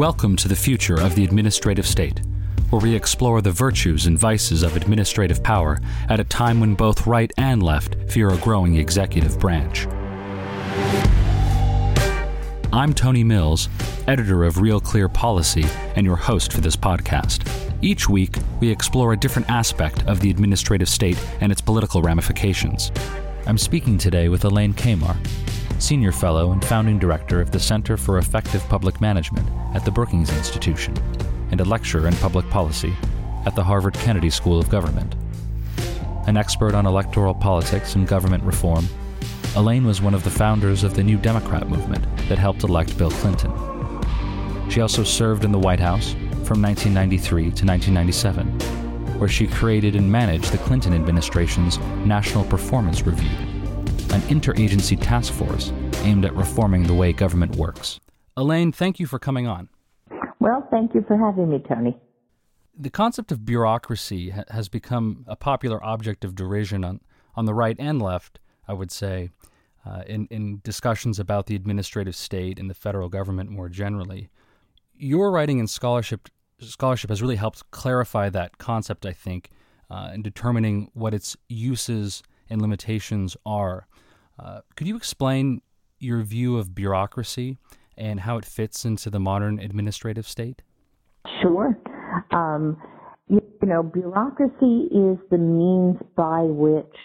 Welcome to the future of the administrative state, where we explore the virtues and vices of administrative power at a time when both right and left fear a growing executive branch. I'm Tony Mills, editor of Real Clear Policy and your host for this podcast. Each week, we explore a different aspect of the administrative state and its political ramifications. I'm speaking today with Elaine Kamarck, Senior Fellow and Founding Director of the Center for Effective Public Management at the Brookings Institution, and a lecturer in public policy at the Harvard Kennedy School of Government. An expert on electoral politics and government reform, Elaine was one of the founders of the New Democrat movement that helped elect Bill Clinton. She also served in the White House from 1993 to 1997, where she created and managed the Clinton administration's National Performance Review an interagency task force aimed at reforming the way government works. Elaine, thank you for coming on. Well, thank you for having me, Tony. The concept of bureaucracy ha- has become a popular object of derision on, on the right and left, I would say, uh, in, in discussions about the administrative state and the federal government more generally. Your writing and scholarship scholarship has really helped clarify that concept, I think, uh, in determining what its uses and limitations are. Uh, could you explain your view of bureaucracy and how it fits into the modern administrative state? Sure. Um, you, you know, bureaucracy is the means by which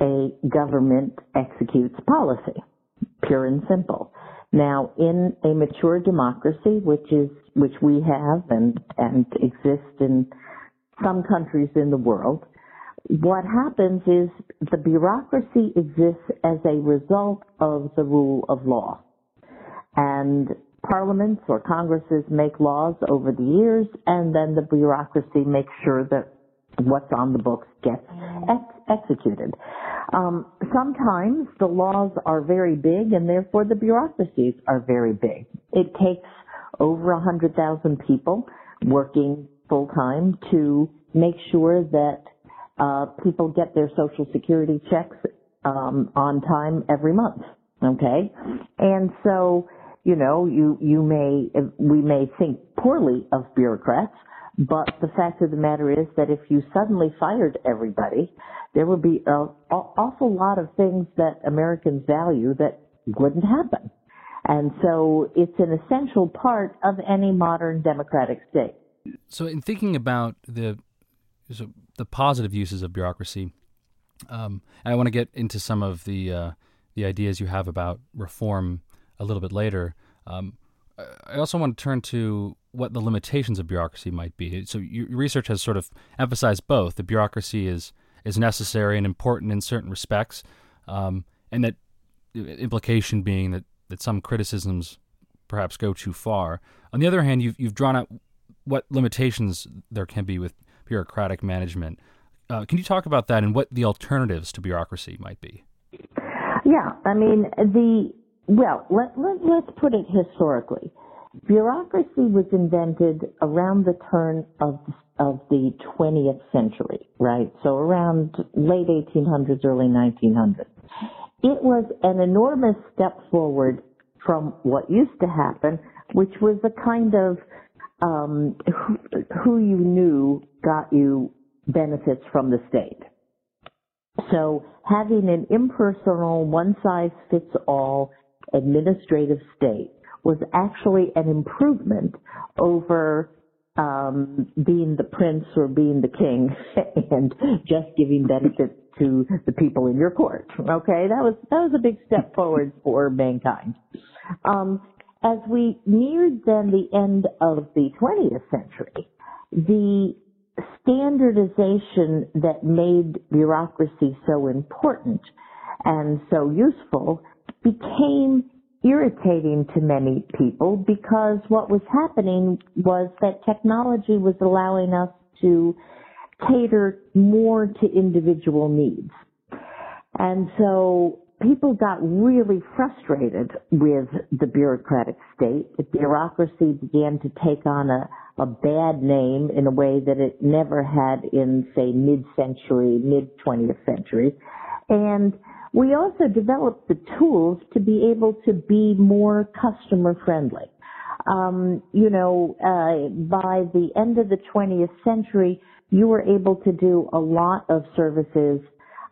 a government executes policy, pure and simple. Now, in a mature democracy, which is which we have and and exists in some countries in the world, what happens is the bureaucracy exists as a result of the rule of law. And parliaments or congresses make laws over the years, and then the bureaucracy makes sure that what's on the books gets ex- executed. Um, sometimes the laws are very big, and therefore the bureaucracies are very big. It takes over a hundred thousand people working full time to make sure that uh, people get their social security checks um, on time every month. Okay, and so you know you you may we may think poorly of bureaucrats, but the fact of the matter is that if you suddenly fired everybody, there would be an awful lot of things that Americans value that wouldn't happen. And so it's an essential part of any modern democratic state. So, in thinking about the so the positive uses of bureaucracy. Um, and I want to get into some of the uh, the ideas you have about reform a little bit later. Um, I also want to turn to what the limitations of bureaucracy might be. So your research has sort of emphasized both. The bureaucracy is is necessary and important in certain respects, um, and that implication being that, that some criticisms perhaps go too far. On the other hand, you've you've drawn out what limitations there can be with bureaucratic management. Uh, can you talk about that and what the alternatives to bureaucracy might be? Yeah, I mean the well, let, let let's put it historically. Bureaucracy was invented around the turn of of the 20th century, right? So around late 1800s, early 1900s. It was an enormous step forward from what used to happen, which was a kind of um, who, who you knew got you benefits from the state. So having an impersonal, one size fits all administrative state was actually an improvement over um, being the prince or being the king and just giving benefits to the people in your court. Okay, that was that was a big step forward for mankind. Um, as we neared then the end of the 20th century, the standardization that made bureaucracy so important and so useful became irritating to many people because what was happening was that technology was allowing us to cater more to individual needs. And so people got really frustrated with the bureaucratic state. The bureaucracy began to take on a, a bad name in a way that it never had in, say, mid-century, mid-20th century. And we also developed the tools to be able to be more customer friendly. Um, you know, uh, by the end of the 20th century, you were able to do a lot of services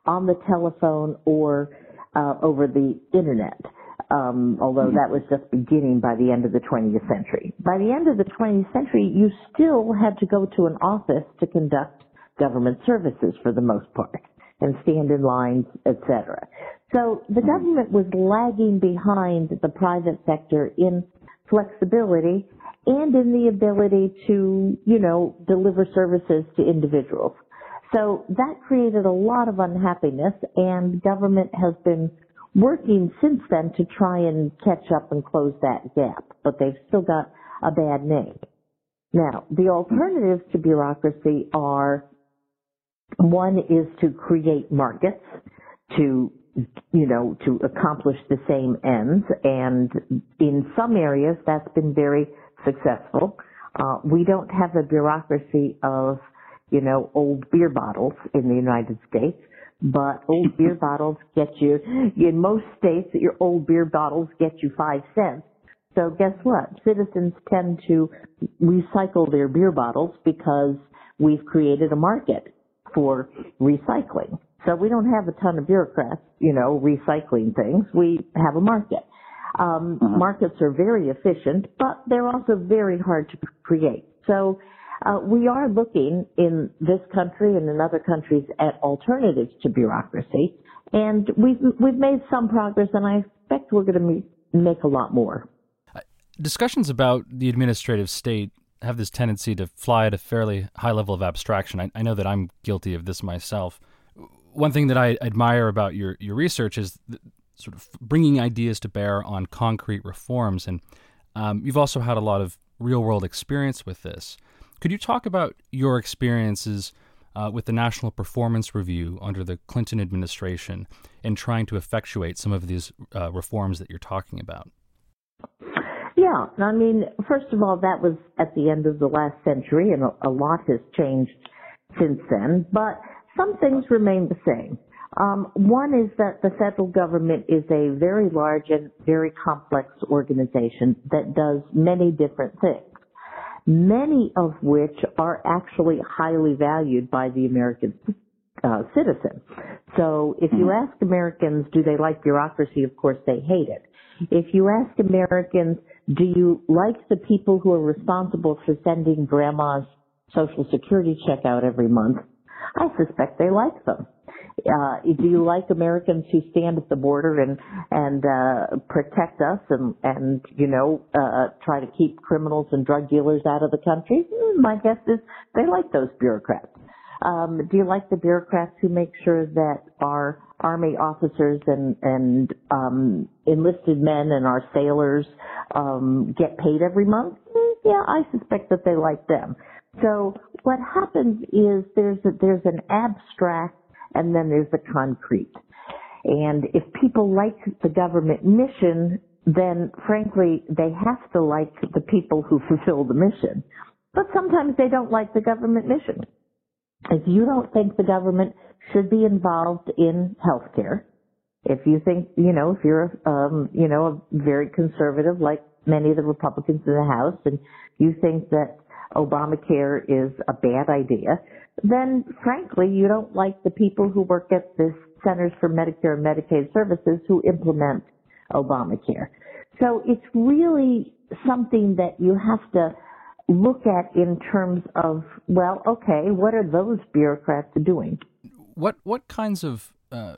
on the telephone or uh, over the internet. Um, although that was just beginning by the end of the 20th century. By the end of the 20th century, you still had to go to an office to conduct government services for the most part and stand in lines, etc. So the government was lagging behind the private sector in flexibility and in the ability to, you know, deliver services to individuals. So that created a lot of unhappiness and government has been working since then to try and catch up and close that gap, but they've still got a bad name. Now, the alternatives to bureaucracy are one is to create markets to you know, to accomplish the same ends. And in some areas, that's been very successful. Uh, we don't have a bureaucracy of, you know, old beer bottles in the United States, but old beer bottles get you, in most states, your old beer bottles get you five cents. So guess what? Citizens tend to recycle their beer bottles because we've created a market for recycling. So we don't have a ton of bureaucrats, you know, recycling things. We have a market. Um, uh-huh. Markets are very efficient, but they're also very hard to create. So uh, we are looking in this country and in other countries at alternatives to bureaucracy, and we've we've made some progress, and I expect we're going to make a lot more. Uh, discussions about the administrative state have this tendency to fly at a fairly high level of abstraction. I, I know that I'm guilty of this myself one thing that I admire about your your research is sort of bringing ideas to bear on concrete reforms, and um, you've also had a lot of real world experience with this. Could you talk about your experiences uh, with the National Performance Review under the Clinton administration in trying to effectuate some of these uh, reforms that you're talking about? Yeah, I mean, first of all, that was at the end of the last century, and a, a lot has changed since then. But some things remain the same. Um, one is that the federal government is a very large and very complex organization that does many different things, many of which are actually highly valued by the American uh, citizen. So if you ask Americans, do they like bureaucracy? Of course, they hate it. If you ask Americans, do you like the people who are responsible for sending grandma's social security check out every month? I suspect they like them. Uh, do you like Americans who stand at the border and and uh, protect us and and you know uh, try to keep criminals and drug dealers out of the country? Hmm, my guess is they like those bureaucrats. Um, do you like the bureaucrats who make sure that our army officers and and um, enlisted men and our sailors um, get paid every month? Hmm, yeah, I suspect that they like them. So what happens is there's a, there's an abstract and then there's the concrete. And if people like the government mission, then frankly, they have to like the people who fulfill the mission. But sometimes they don't like the government mission. If you don't think the government should be involved in healthcare, if you think, you know, if you're, um, you know, a very conservative like many of the Republicans in the House and you think that Obamacare is a bad idea, then frankly, you don't like the people who work at the Centers for Medicare and Medicaid Services who implement Obamacare. So it's really something that you have to look at in terms of, well, okay, what are those bureaucrats doing? What what kinds of uh,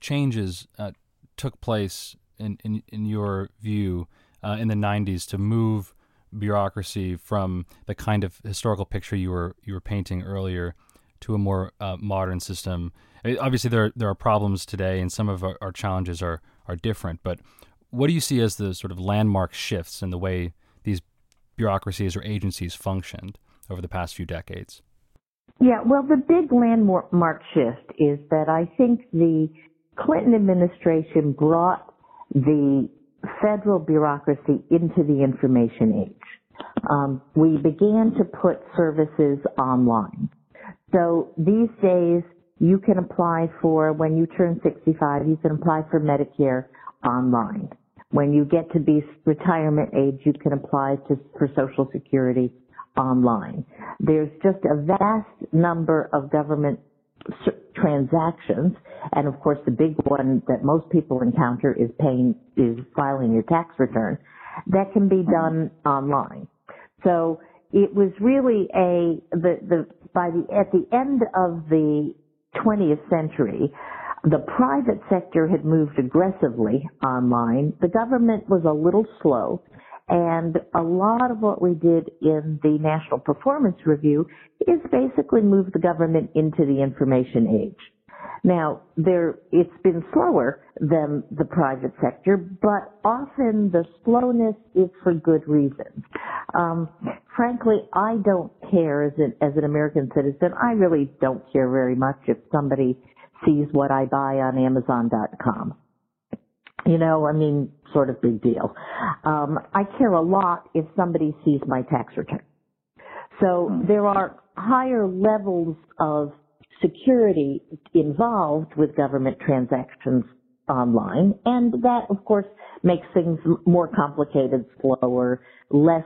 changes uh, took place in, in, in your view uh, in the 90s to move bureaucracy from the kind of historical picture you were you were painting earlier to a more uh, modern system. It, obviously, there there are problems today, and some of our, our, challenges are are different. But what do you see as the sort of landmark shifts in the way these bureaucracies or agencies functioned over the past few decades? Yeah, well, the big landmark shift is that I think the Clinton administration brought the federal bureaucracy into the information age. Um, we began to put services online. So these days, you can apply for, when you turn 65, you can apply for Medicare online. when you get to be retirement age, you can apply to, for Social Security online. There's just a vast number of government transactions, and of course the big one that most people encounter is paying, is filing your tax return, that can be done online. So it was really a, the, the, by the, at the end of the 20th century, the private sector had moved aggressively online. The government was a little slow. And a lot of what we did in the National Performance Review is basically move the government into the information age. Now, there, it's been slower than the private sector, but often the slowness is for good reasons. Um, frankly, I don't care as an, as an American citizen. I really don't care very much if somebody sees what I buy on Amazon.com. You know, I mean, sort of big deal. Um, I care a lot if somebody sees my tax return. So hmm. there are higher levels of security involved with government transactions online, and that, of course, makes things more complicated, slower, less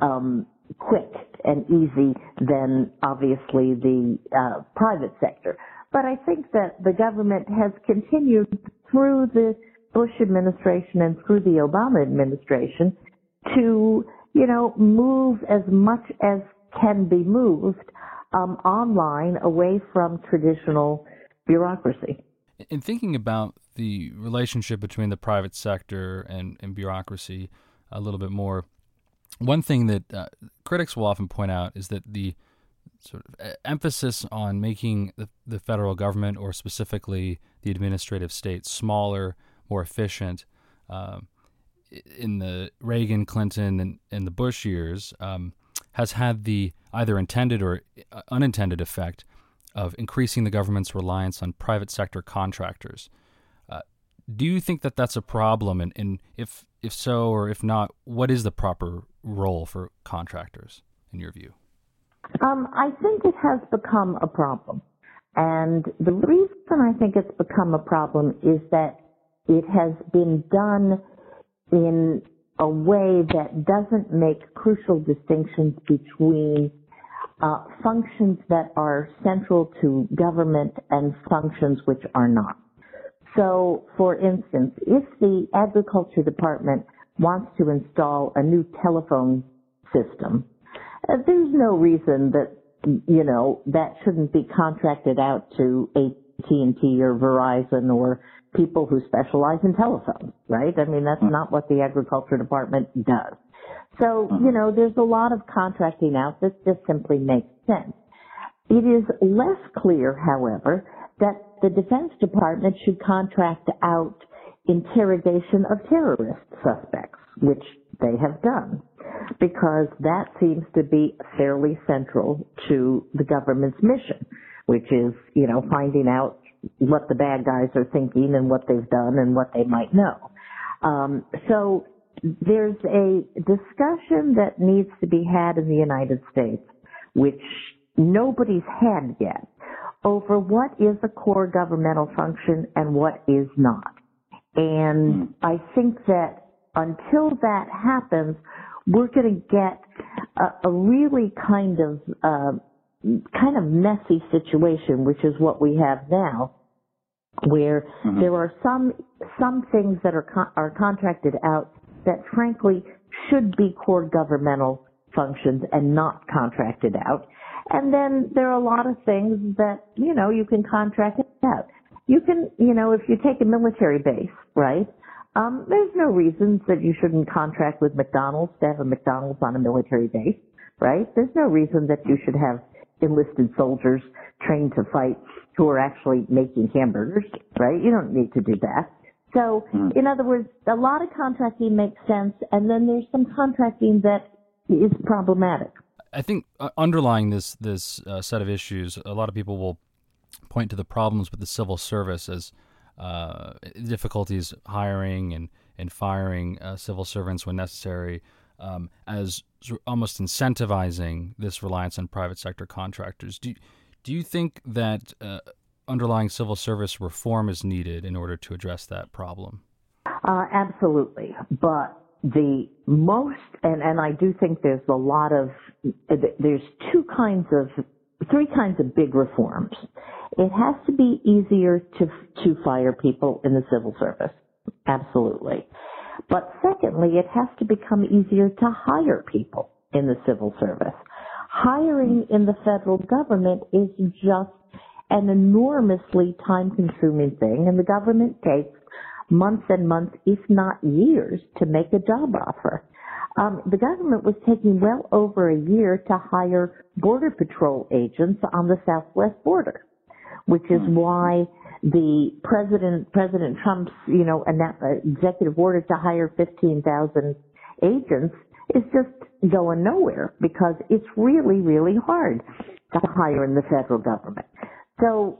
um, quick and easy than obviously the uh, private sector. But I think that the government has continued through the Bush administration and through the Obama administration to, you know, move as much as can be moved um, online away from traditional bureaucracy. In thinking about the relationship between the private sector and, and bureaucracy a little bit more, one thing that uh, critics will often point out is that the sort of uh, emphasis on making the, the federal government, or specifically the administrative state, smaller, more efficient. Um, in the Reagan, Clinton, and, and the Bush years, um, has had the either intended or uh, unintended effect of increasing the government's reliance on private sector contractors. Uh, do you think that that's a problem? And, and if if so, or if not, what is the proper role for contractors in your view? Um, I think it has become a problem. And the reason I think it's become a problem is that it has been done in a way that doesn't make crucial distinctions between uh, functions that are central to government and functions which are not. So, for instance, if the Agriculture Department wants to install a new telephone system, uh, there's no reason that you know that shouldn't be contracted out to AT&T or Verizon or people who specialize in telephones, right? I mean, that's mm. not what the agriculture department does. So, mm. you know, there's a lot of contracting out that just simply makes sense. It is less clear, however, that the Defense Department should contract out interrogation of terrorist suspects, which they have done, because that seems to be fairly central to the government's mission, which is, you know, finding out what the bad guys are thinking and what they've done and what they might know. Um, so there's a discussion that needs to be had in the United States, which nobody's had yet, over what is a core governmental function and what is not. And I think that until that happens, we're going to get a, a, really kind of uh, kind of messy situation, which is what we have now, where mm-hmm. there are some some things that are con- are contracted out that frankly should be core governmental functions and not contracted out. And then there are a lot of things that, you know, you can contract out. You can, you know, if you take a military base, right? Um, there's no reasons that you shouldn't contract with McDonald's to have a McDonald's on a military base, right? There's no reason that you should have enlisted soldiers trained to fight who are actually making hamburgers, right? You don't need to do that. So, mm. in other words, a lot of contracting makes sense, and then there's some contracting that is problematic. I think uh, underlying this this uh, set of issues, a lot of people will point to the problems with the civil service as uh, difficulties hiring and and firing uh, civil servants when necessary, um, as almost incentivizing this reliance on private sector contractors. Do do you think that uh, underlying civil service reform is needed in order to address that problem? Uh, absolutely. But the most, and, and I do think there's a lot of, there's two kinds of, three kinds of big reforms. It has to be easier to, to fire people in the civil service. Absolutely. But secondly, it has to become easier to hire people in the civil service. Hiring in the federal government is just an enormously time consuming thing and the government takes months and months, if not years, to make a job offer. Um, the government was taking well over a year to hire border patrol agents on the southwest border, which is hmm. why the president, President Trump's, you know, executive order to hire 15,000 agents is just going nowhere because it's really, really hard to hire in the federal government. So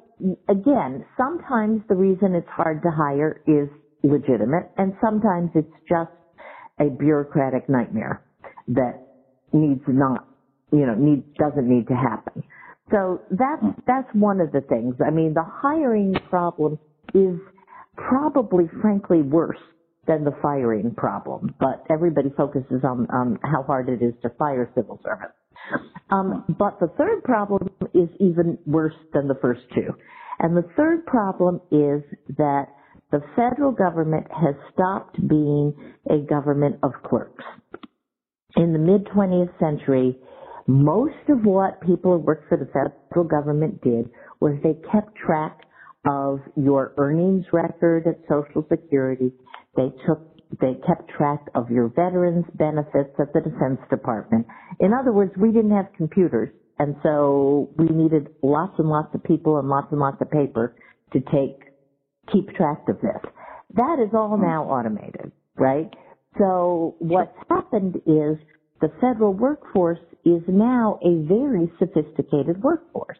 again, sometimes the reason it's hard to hire is legitimate and sometimes it's just a bureaucratic nightmare that needs not, you know, need, doesn't need to happen. So that's, that's one of the things. I mean, the hiring problem is probably frankly worse than the firing problem, but everybody focuses on, on how hard it is to fire civil servants. Um, but the third problem is even worse than the first two. And the third problem is that the federal government has stopped being a government of clerks. In the mid 20th century, most of what people who worked for the federal government did was they kept track of your earnings record at Social Security. They took they kept track of your veterans benefits at the Defense Department. In other words, we didn't have computers, and so we needed lots and lots of people and lots and lots of paper to take keep track of this. That is all mm-hmm. now automated, right? So what's happened is the federal workforce is now a very sophisticated workforce.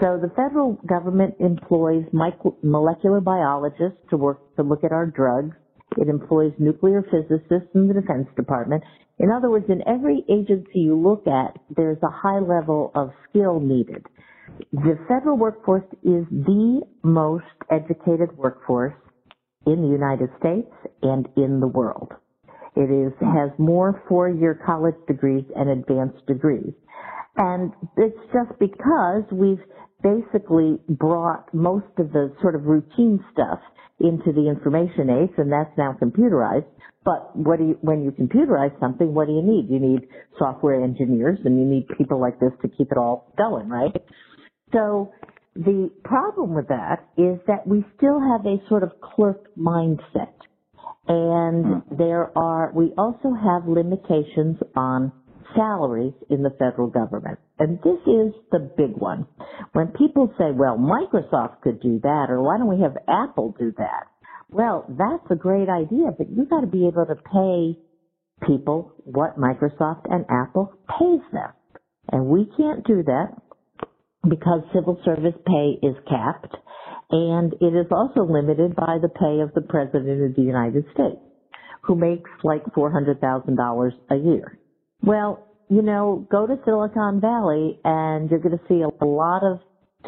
So the federal government employs molecular biologists to work to look at our drugs. It employs nuclear physicists in the Defense Department. In other words, in every agency you look at, there's a high level of skill needed. The federal workforce is the most educated workforce in the United States and in the world. It is, has more four-year college degrees and advanced degrees. And it's just because we've basically brought most of the sort of routine stuff into the information age and that's now computerized. But what do you, when you computerize something, what do you need? You need software engineers and you need people like this to keep it all going, right? So the problem with that is that we still have a sort of clerk mindset. And hmm. there are, we also have limitations on salaries in the federal government. And this is the big one. When people say, well, Microsoft could do that, or why don't we have Apple do that? Well, that's a great idea, but you've got to be able to pay people what Microsoft and Apple pays them. And we can't do that because civil service pay is capped and it is also limited by the pay of the President of the United States, who makes like $400,000 a year. Well, you know, go to Silicon Valley and you're going to see a lot of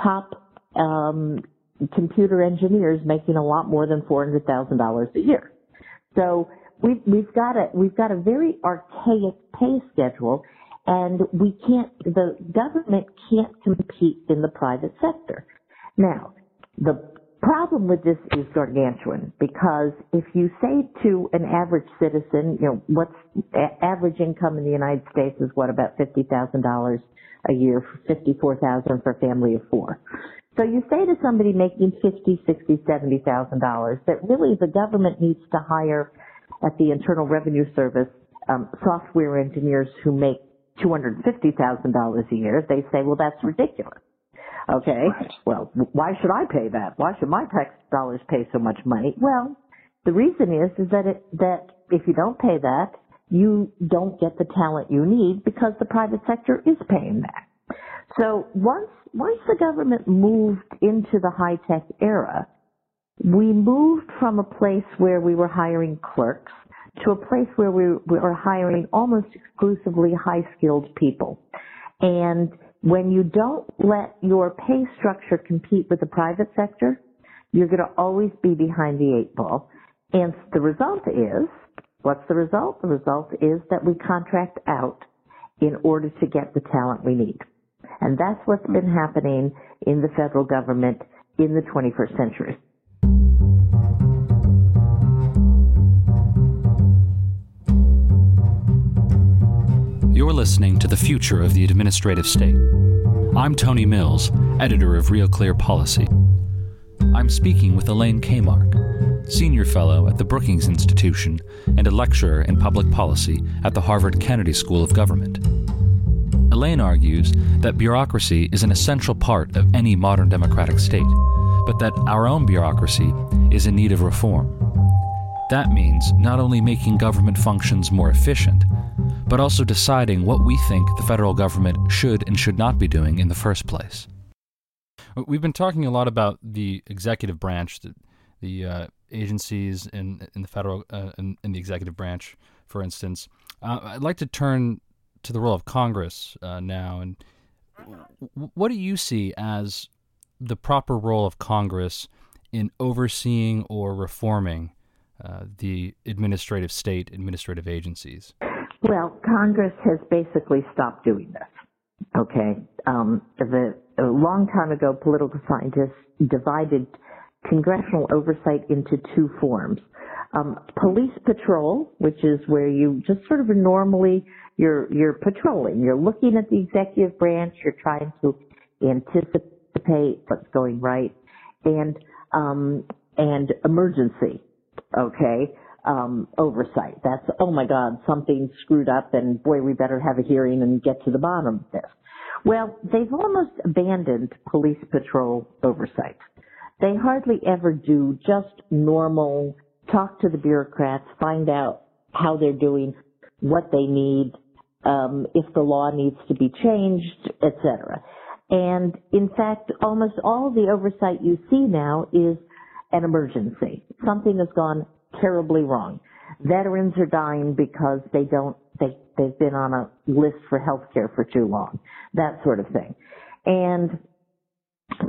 top um, computer engineers making a lot more than $400,000 a year. So we've, we've got a, we've got a very archaic pay schedule and we can't, the government can't compete in the private sector. Now, the problem with this is gargantuan because if you say to an average citizen, you know, what's average income in the United States is what about $50,000 a year, 54,000 for a family of four. So you say to somebody making fifty, sixty, seventy thousand dollars that really the government needs to hire at the Internal Revenue Service um, software engineers who make two hundred fifty thousand dollars a year. They say, well, that's ridiculous. Okay. Right. Well, why should I pay that? Why should my tax dollars pay so much money? Well, the reason is, is that it, that if you don't pay that, you don't get the talent you need because the private sector is paying that. So once, once the government moved into the high tech era, we moved from a place where we were hiring clerks to a place where we were hiring almost exclusively high skilled people. And when you don't let your pay structure compete with the private sector, you're going to always be behind the eight ball. And the result is, what's the result? The result is that we contract out in order to get the talent we need. And that's what's been mm-hmm. happening in the federal government in the 21st century. You're listening to The Future of the Administrative State. I'm Tony Mills, editor of Real Clear Policy. I'm speaking with Elaine Kamarck, Senior Fellow at the Brookings Institution and a lecturer in public policy at the Harvard Kennedy School of Government. Elaine argues that bureaucracy is an essential part of any modern democratic state, but that our own bureaucracy is in need of reform. That means not only making government functions more efficient, but also deciding what we think the federal government should and should not be doing in the first place. We've been talking a lot about the executive branch, the, the uh, agencies in, in the federal uh, in, in, the executive branch, for instance. Uh, I'd like to turn to the role of Congress uh, now, and what do you see as the proper role of Congress in overseeing or reforming uh, the administrative state administrative agencies? Well, Congress has basically stopped doing this. Okay, um, the a long time ago, political scientists divided congressional oversight into two forms. Um, police patrol, which is where you just sort of normally you're you're patrolling, you're looking at the executive branch, you're trying to anticipate what's going right, and um, and emergency, okay, um, oversight. That's, oh my God, something screwed up and boy, we better have a hearing and get to the bottom of this. Well, they've almost abandoned police patrol oversight. They hardly ever do just normal talk to the bureaucrats, find out how they're doing, what they need, um, if the law needs to be changed, etc. And in fact, almost all the oversight you see now is an emergency. Something has gone terribly wrong. Veterans are dying because they don't, they, they've been on a list for health care for too long. That sort of thing. And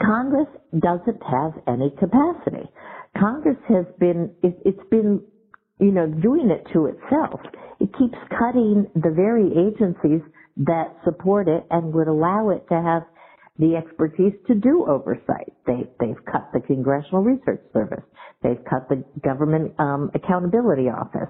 Congress doesn't have any capacity. Congress has been, it, it's been, you know, doing it to itself. It keeps cutting the very agencies that support it and would allow it to have the expertise to do oversight. They, they've cut the Congressional Research Service. They've cut the Government um, Accountability Office.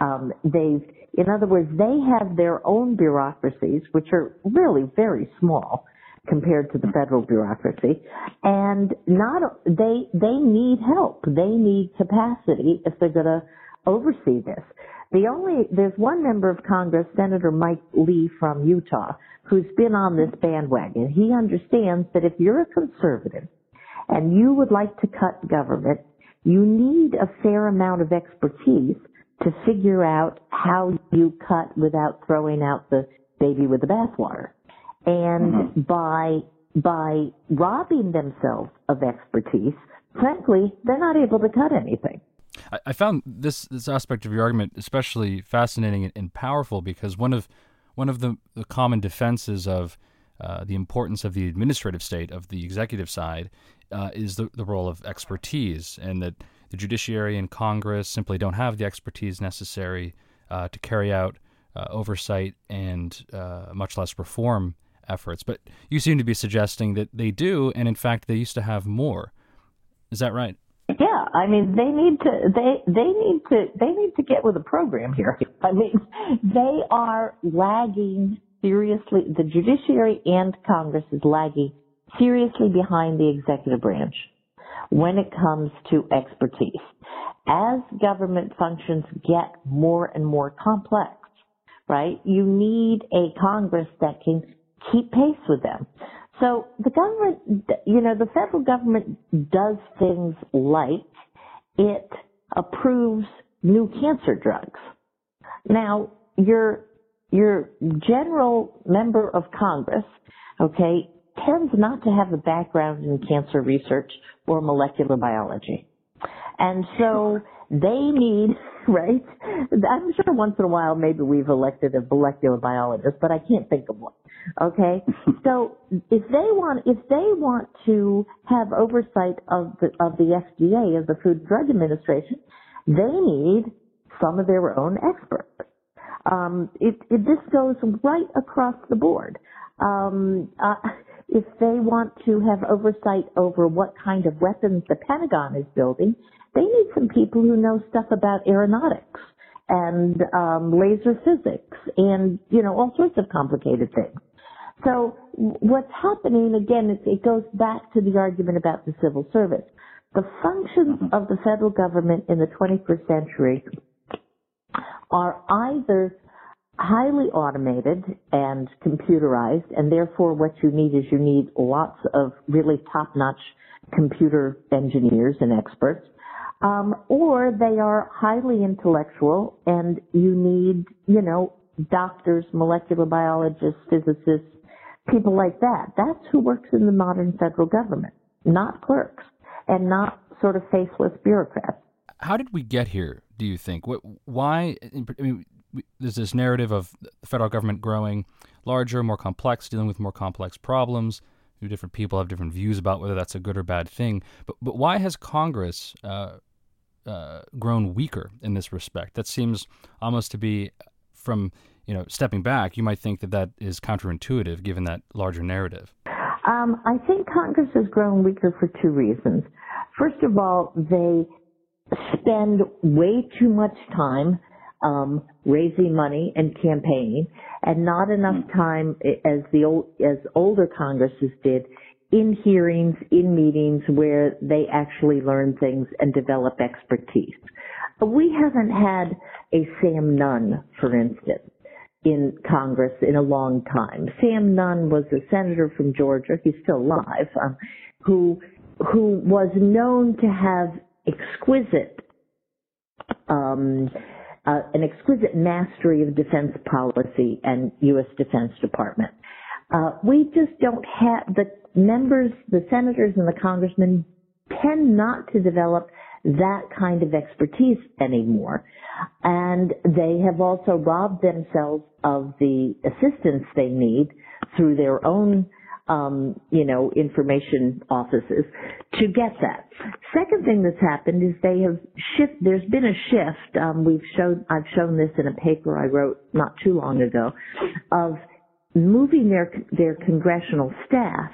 Um, they've, in other words, they have their own bureaucracies, which are really very small compared to the federal bureaucracy, and not they they need help. They need capacity if they're going to oversee this. The only there's one member of Congress, Senator Mike Lee from Utah, who's been on this bandwagon. He understands that if you're a conservative and you would like to cut government, you need a fair amount of expertise to figure out how you cut without throwing out the baby with the bathwater. And mm-hmm. by by robbing themselves of expertise, frankly, they're not able to cut anything. I, found this this aspect of your argument especially fascinating and, and powerful because one of one of the, the common defenses of uh, the importance of the administrative state of the executive side uh, is the, the role of expertise, and that the judiciary and Congress simply don't have the expertise necessary uh, to carry out uh, oversight and uh, much less reform efforts. But you seem to be suggesting that they do, and in fact, they used to have more. Is that right? I mean they need to they they need to they need to get with the program here. I mean they are lagging seriously. The judiciary and Congress is lagging seriously behind the executive branch when it comes to expertise. As government functions get more and more complex, right? You need a Congress that can keep pace with them. So the government, you know, the federal government does things like it approves new cancer drugs. Now, your, your general member of Congress, okay, tends not to have a background in cancer research or molecular biology. And so they need, right? I'm sure once in a while maybe we've elected a molecular biologist, but I can't think of one. Okay? so if they want, if they want to have oversight of the, of the FDA, of the Food and Drug Administration, They need some of their own experts. Um, it, it, this goes right across the board. Um, uh, if they want to have oversight over what kind of weapons the Pentagon is building, they need some people who know stuff about aeronautics and um, laser physics and you know all sorts of complicated things. So what's happening again? It, it goes back to the argument about the civil service. The functions of the federal government in the 21st century are either highly automated and computerized, and therefore what you need is you need lots of really top-notch computer engineers and experts, um, or they are highly intellectual and you need, you know, doctors, molecular biologists, physicists, people like that. That's who works in the modern federal government, not clerks and not sort of faceless bureaucrats. How did we get here? Do you think? What, why? I mean, there's this narrative of the federal government growing larger, more complex, dealing with more complex problems. Different people have different views about whether that's a good or bad thing. But but why has Congress uh, uh, grown weaker in this respect? That seems almost to be from you know stepping back. You might think that that is counterintuitive given that larger narrative. Um, I think Congress has grown weaker for two reasons. First of all, they spend way too much time um, raising money and campaigning, and not enough time as the old, as older Congresses did in hearings, in meetings where they actually learn things and develop expertise. We haven't had a Sam Nunn, for instance, in Congress in a long time. Sam Nunn was a senator from Georgia, he's still alive, um, who who was known to have exquisite um, uh, an exquisite mastery of defense policy and U.S. Defense Department. Uh, we just don't have the members, the senators and the congressmen tend not to develop that kind of expertise anymore. And they have also robbed themselves of the assistance they need through their own um, you know, information offices to get that. Second thing that's happened is they have shift. There's been a shift. Um, we've shown. I've shown this in a paper I wrote not too long ago, of moving their their congressional staff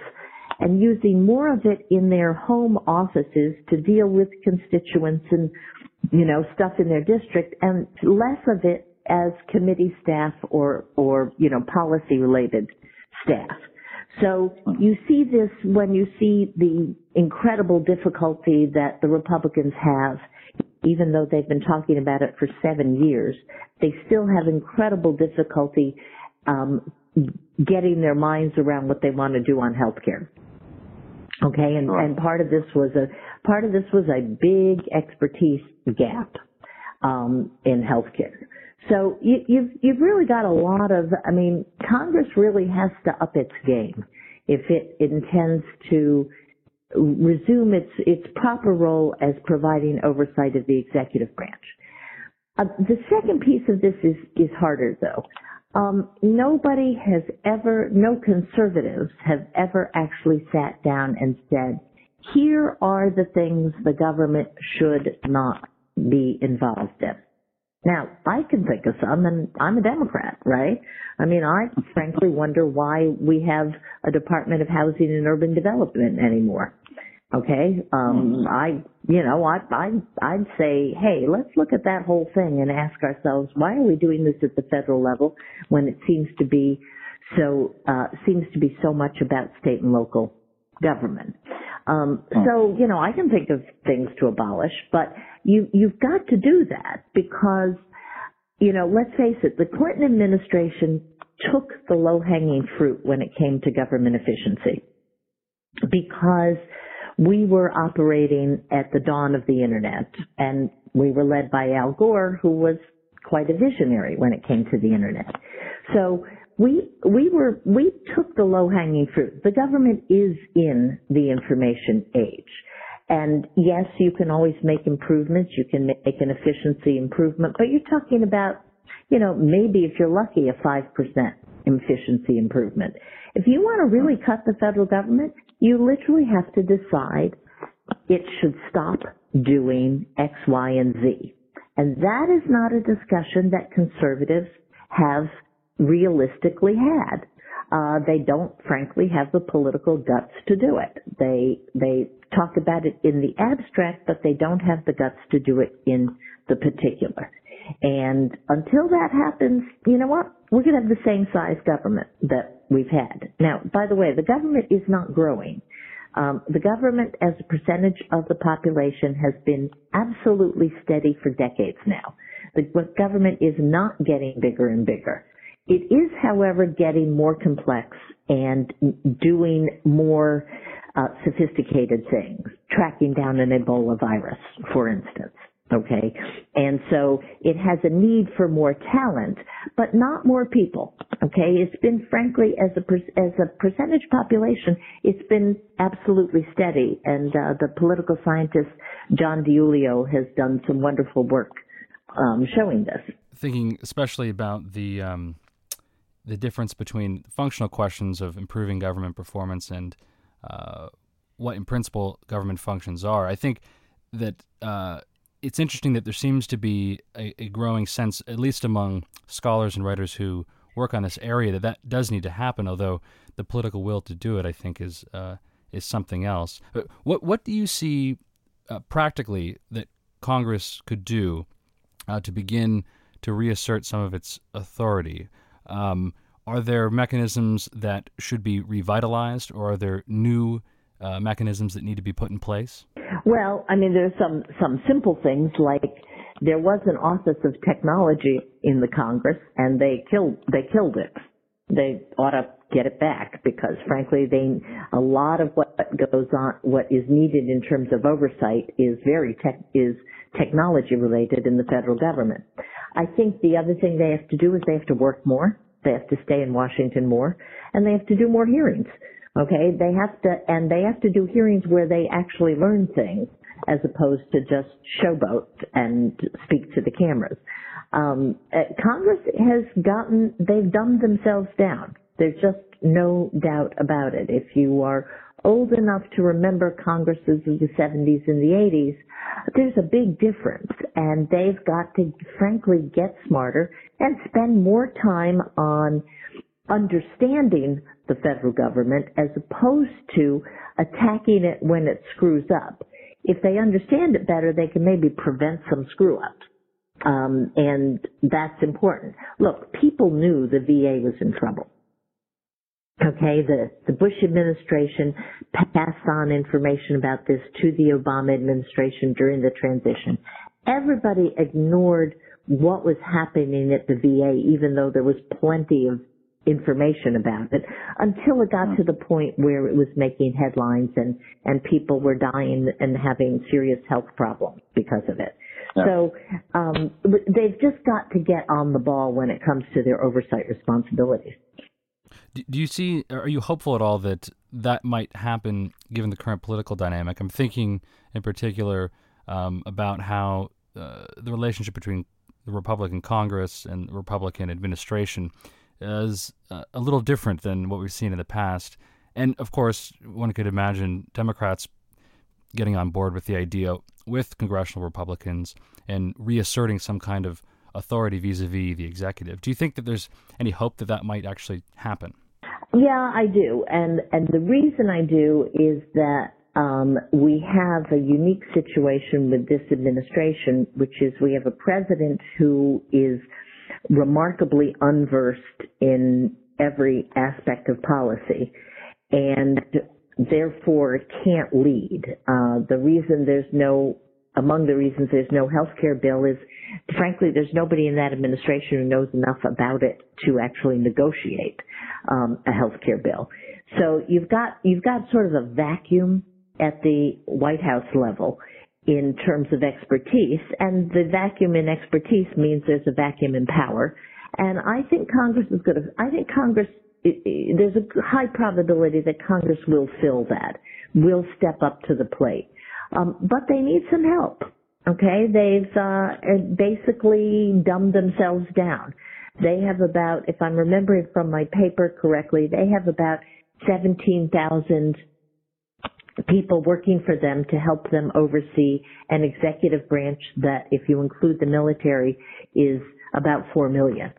and using more of it in their home offices to deal with constituents and you know stuff in their district, and less of it as committee staff or or you know policy related staff. So you see this when you see the incredible difficulty that the Republicans have, even though they've been talking about it for seven years, they still have incredible difficulty um, getting their minds around what they want to do on health care. Okay, and, and part of this was a part of this was a big expertise gap um, in healthcare. So you, you've you've really got a lot of. I mean, Congress really has to up its game if it intends to resume its its proper role as providing oversight of the executive branch. Uh, the second piece of this is is harder though. Um, nobody has ever, no conservatives have ever actually sat down and said, here are the things the government should not be involved in. Now, I can think of some, and I'm a Democrat, right? I mean, I frankly wonder why we have a Department of Housing and Urban Development anymore. Okay, um, hmm. I, you know, I, I, I'd say, hey, let's look at that whole thing and ask ourselves, why are we doing this at the federal level when it seems to be so, uh, seems to be so much about state and local government? Um, hmm. so, you know, I can think of things to abolish, but you, you've got to do that because, you know, let's face it, the Clinton administration took the low hanging fruit when it came to government efficiency because we were operating at the dawn of the internet and we were led by Al Gore who was quite a visionary when it came to the internet. So we we were we took the low hanging fruit. The government is in the information age. And yes, you can always make improvements. You can make an efficiency improvement, but you're talking about, you know, maybe if you're lucky, a 5% efficiency improvement. If you want to really cut the federal government, you literally have to decide it should stop doing X, Y, and Z. And that is not a discussion that conservatives have realistically had. Uh, they don't, frankly, have the political guts to do it. They they talk about it in the abstract, but they don't have the guts to do it in the particular. And until that happens, you know what? We're going to have the same size government that we've had. Now, by the way, the government is not growing. Um, the government as a percentage of the population has been absolutely steady for decades now. The government is not getting bigger and bigger. It is, however, getting more complex and doing more uh, sophisticated things, tracking down an Ebola virus, for instance. Okay. And so it has a need for more talent, but not more people. Okay. It's been frankly, as a, as a percentage population, it's been absolutely steady. And, uh, the political scientist John DiIulio has done some wonderful work, um, showing this. Thinking especially about the, um, the difference between functional questions of improving government performance and, uh, what in principle government functions are. I think that, uh, it's interesting that there seems to be a, a, growing sense, at least among scholars and writers who work on this area, that that does need to happen. Although the political will to do it, I think, is uh, is something else. But what what do you see uh, practically that Congress could do uh, to begin to reassert some of its authority? Um, are there mechanisms that should be revitalized, or are there new uh, mechanisms that need to be put in place? Well, I mean, there's some some simple things like there was an Office of Technology in the Congress, and they killed they killed it. They ought to get it back because, frankly, they a lot of what goes on, what is needed in terms of oversight is very tech is technology related in the federal government. I think the other thing they have to do is they have to work more. They have to stay in Washington more, and they have to do more hearings. Okay, they have to, and they have to do hearings where they actually learn things as opposed to just showboat and speak to the cameras. Um, uh, Congress has gotten, they've dumbed themselves down. There's just no doubt about it. If you are old enough to remember Congresses of the 70s and the 80s, there's a big difference and they've got to frankly get smarter and spend more time on understanding the federal government as opposed to attacking it when it screws up. If they understand it better, they can maybe prevent some screw ups. Um, and that's important. Look, people knew the VA was in trouble. Okay, the, the Bush administration passed on information about this to the Obama administration during the transition. Everybody ignored what was happening at the VA, even though there was plenty of information about it until it got to the point where it was making headlines and and people were dying and having serious health problems because of it. So um, they've just got to get on the ball when it comes to their oversight responsibilities. Do you see? Are you hopeful at all that that might happen given the current political dynamic? I'm thinking in particular um, about how uh, the relationship between the Republican Congress and the Republican administration is uh, a little different than what we've seen in the past. And of course, one could imagine Democrats getting on board with the idea with congressional Republicans and reasserting some kind of authority vis-a-vis the executive. Do you think that there's any hope that that might actually happen? Yeah, I do, and and the reason I do is that um, we have a unique situation with this administration, which is we have a president who is remarkably unversed in every aspect of policy and therefore can't lead. Uh, the reason there's no, among the reasons there's no health care bill is, frankly, there's nobody in that administration who knows enough about it to actually negotiate um, a health care bill. So you've got you've got sort of a vacuum at the White House level in terms of expertise, and the vacuum in expertise means there's a vacuum in power. And I think Congress is going to, I think Congress, there's a high probability that Congress will fill that, will step up to the plate. Um, but they need some help. Okay, they've uh, basically dumbed themselves down. They have about, if I'm remembering from my paper correctly, they have about 17,000 people working for them to help them oversee an executive branch that, if you include the military, is about four million.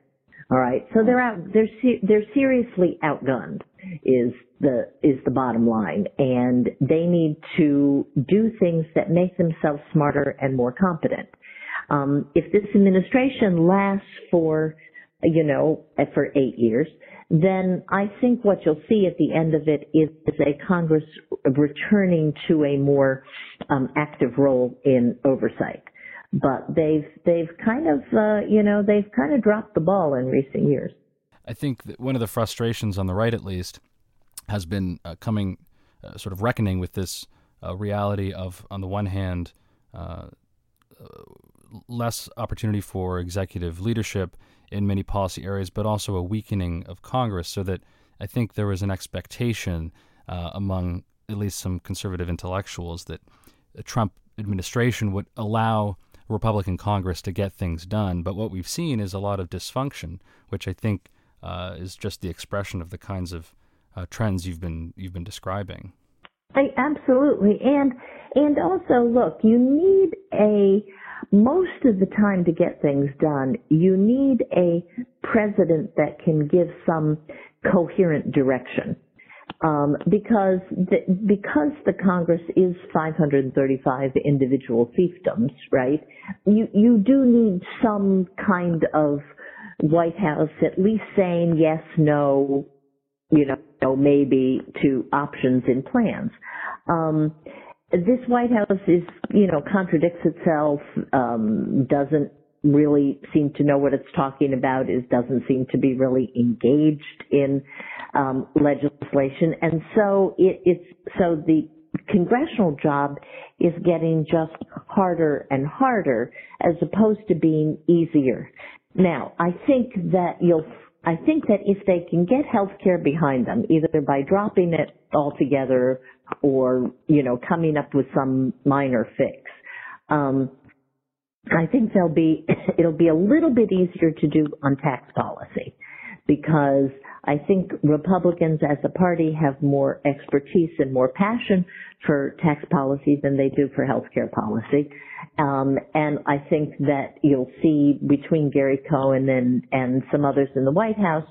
All right, so they're out. They're they're seriously outgunned. Is the is the bottom line, and they need to do things that make themselves smarter and more competent. Um, if this administration lasts for, you know, for eight years, then I think what you'll see at the end of it is, is a Congress returning to a more um, active role in oversight. But they've they've kind of uh, you know they've kind of dropped the ball in recent years. I think that one of the frustrations on the right, at least, has been uh, coming, uh, sort of reckoning with this uh, reality of, on the one hand, uh, less opportunity for executive leadership in many policy areas, but also a weakening of Congress, so that I think there was an expectation uh, among at least some conservative intellectuals that the Trump administration would allow Republican Congress to get things done. But what we've seen is a lot of dysfunction, which I think uh, is just the expression of the kinds of uh, trends you've been you've been describing. I, absolutely, and and also look, you need a most of the time to get things done, you need a president that can give some coherent direction. Um, because the, because the Congress is 535 individual fiefdoms, right? You you do need some kind of White House at least saying yes, no, you know, maybe to options in plans. Um, this White House is, you know, contradicts itself, um, doesn't really seem to know what it's talking about, is doesn't seem to be really engaged in um, legislation, and so it, it's so the congressional job is getting just harder and harder as opposed to being easier. Now, I think that you'll I think that if they can get health care behind them, either by dropping it altogether or, you know, coming up with some minor fix, um, I think they'll be, it'll be a little bit easier to do on tax policy because I think Republicans as a party have more expertise and more passion for tax policy than they do for healthcare policy. Um, and I think that you'll see between Gary Cohn and, and some others in the White House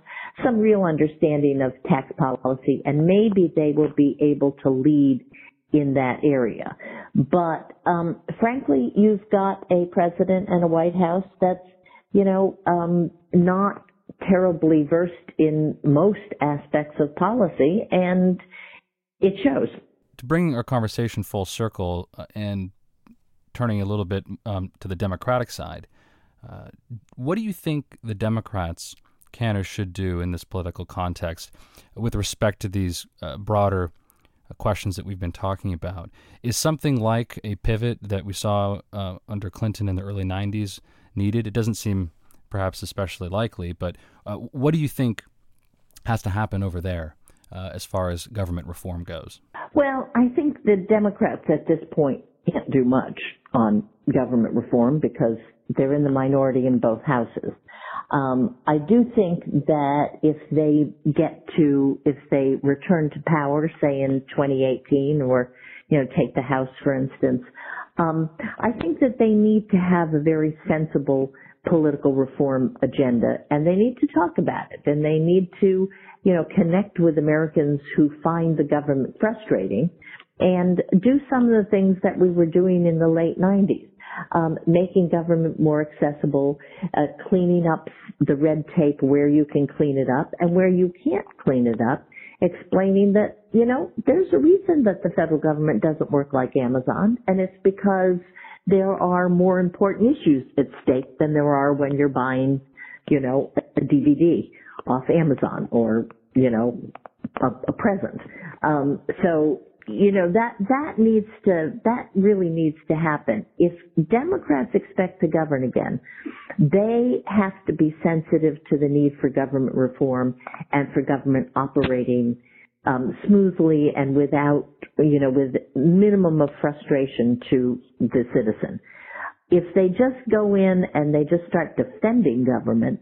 some real understanding of tax policy and maybe they will be able to lead in that area. But um, frankly, you've got a president and a White House that's, you know, um, not terribly versed in most aspects of policy, and it shows. To bring our conversation full circle uh, and turning a little bit um, to the Democratic side, uh, what do you think the Democrats can or should do in this political context with respect to these uh, broader questions that we've been talking about? Is something like a pivot that we saw uh, under Clinton in the early 90s needed? It doesn't seem perhaps especially likely. But uh, what do you think has to happen over there uh, as far as government reform goes? Well, I think the Democrats at this point can't do much on government reform because they're in the minority in both houses. Um, I do think that if they get to, if they return to power, say in 2018, or you know, take the House for instance, um, I think that they need to have a very sensible political reform agenda and they need to talk about it and they need to, you know, connect with Americans who find the government frustrating and do some of the things that we were doing in the late 90s. Um, making government more accessible, uh, cleaning up the red tape where you can clean it up and where you can't clean it up, explaining that, you know, there's a reason that the federal government doesn't work like Amazon and it's because there are more important issues at stake than there are when you're buying, you know, a DVD off Amazon or, you know, a, a present. Um, so, you know, that, that needs to, that really needs to happen. If Democrats expect to govern again, they have to be sensitive to the need for government reform and for government operating um, smoothly and without, you know, with minimum of frustration to the citizen. If they just go in and they just start defending government,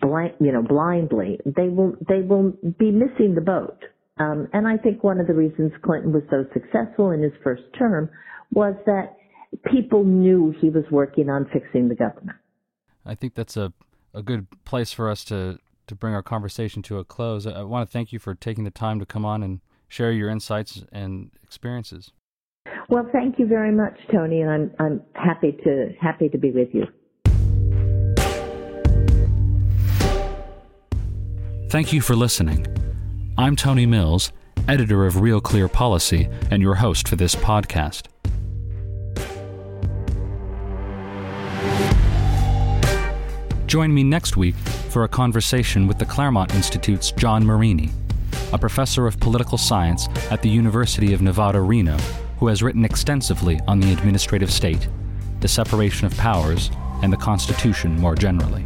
blind, you know, blindly, they will they will be missing the boat. Um, and I think one of the reasons Clinton was so successful in his first term was that people knew he was working on fixing the government. I think that's a, a good place for us to, to bring our conversation to a close. I, I want to thank you for taking the time to come on and share your insights and experiences. Well, thank you very much, Tony, and I'm I'm happy to happy to be with you. Thank you for listening. I'm Tony Mills, editor of Real Clear Policy and your host for this podcast. Join me next week for a conversation with the Claremont Institute's John Marini, a professor of political science at the University of Nevada, Reno, who has written extensively on the administrative state, the separation of powers, and the Constitution more generally.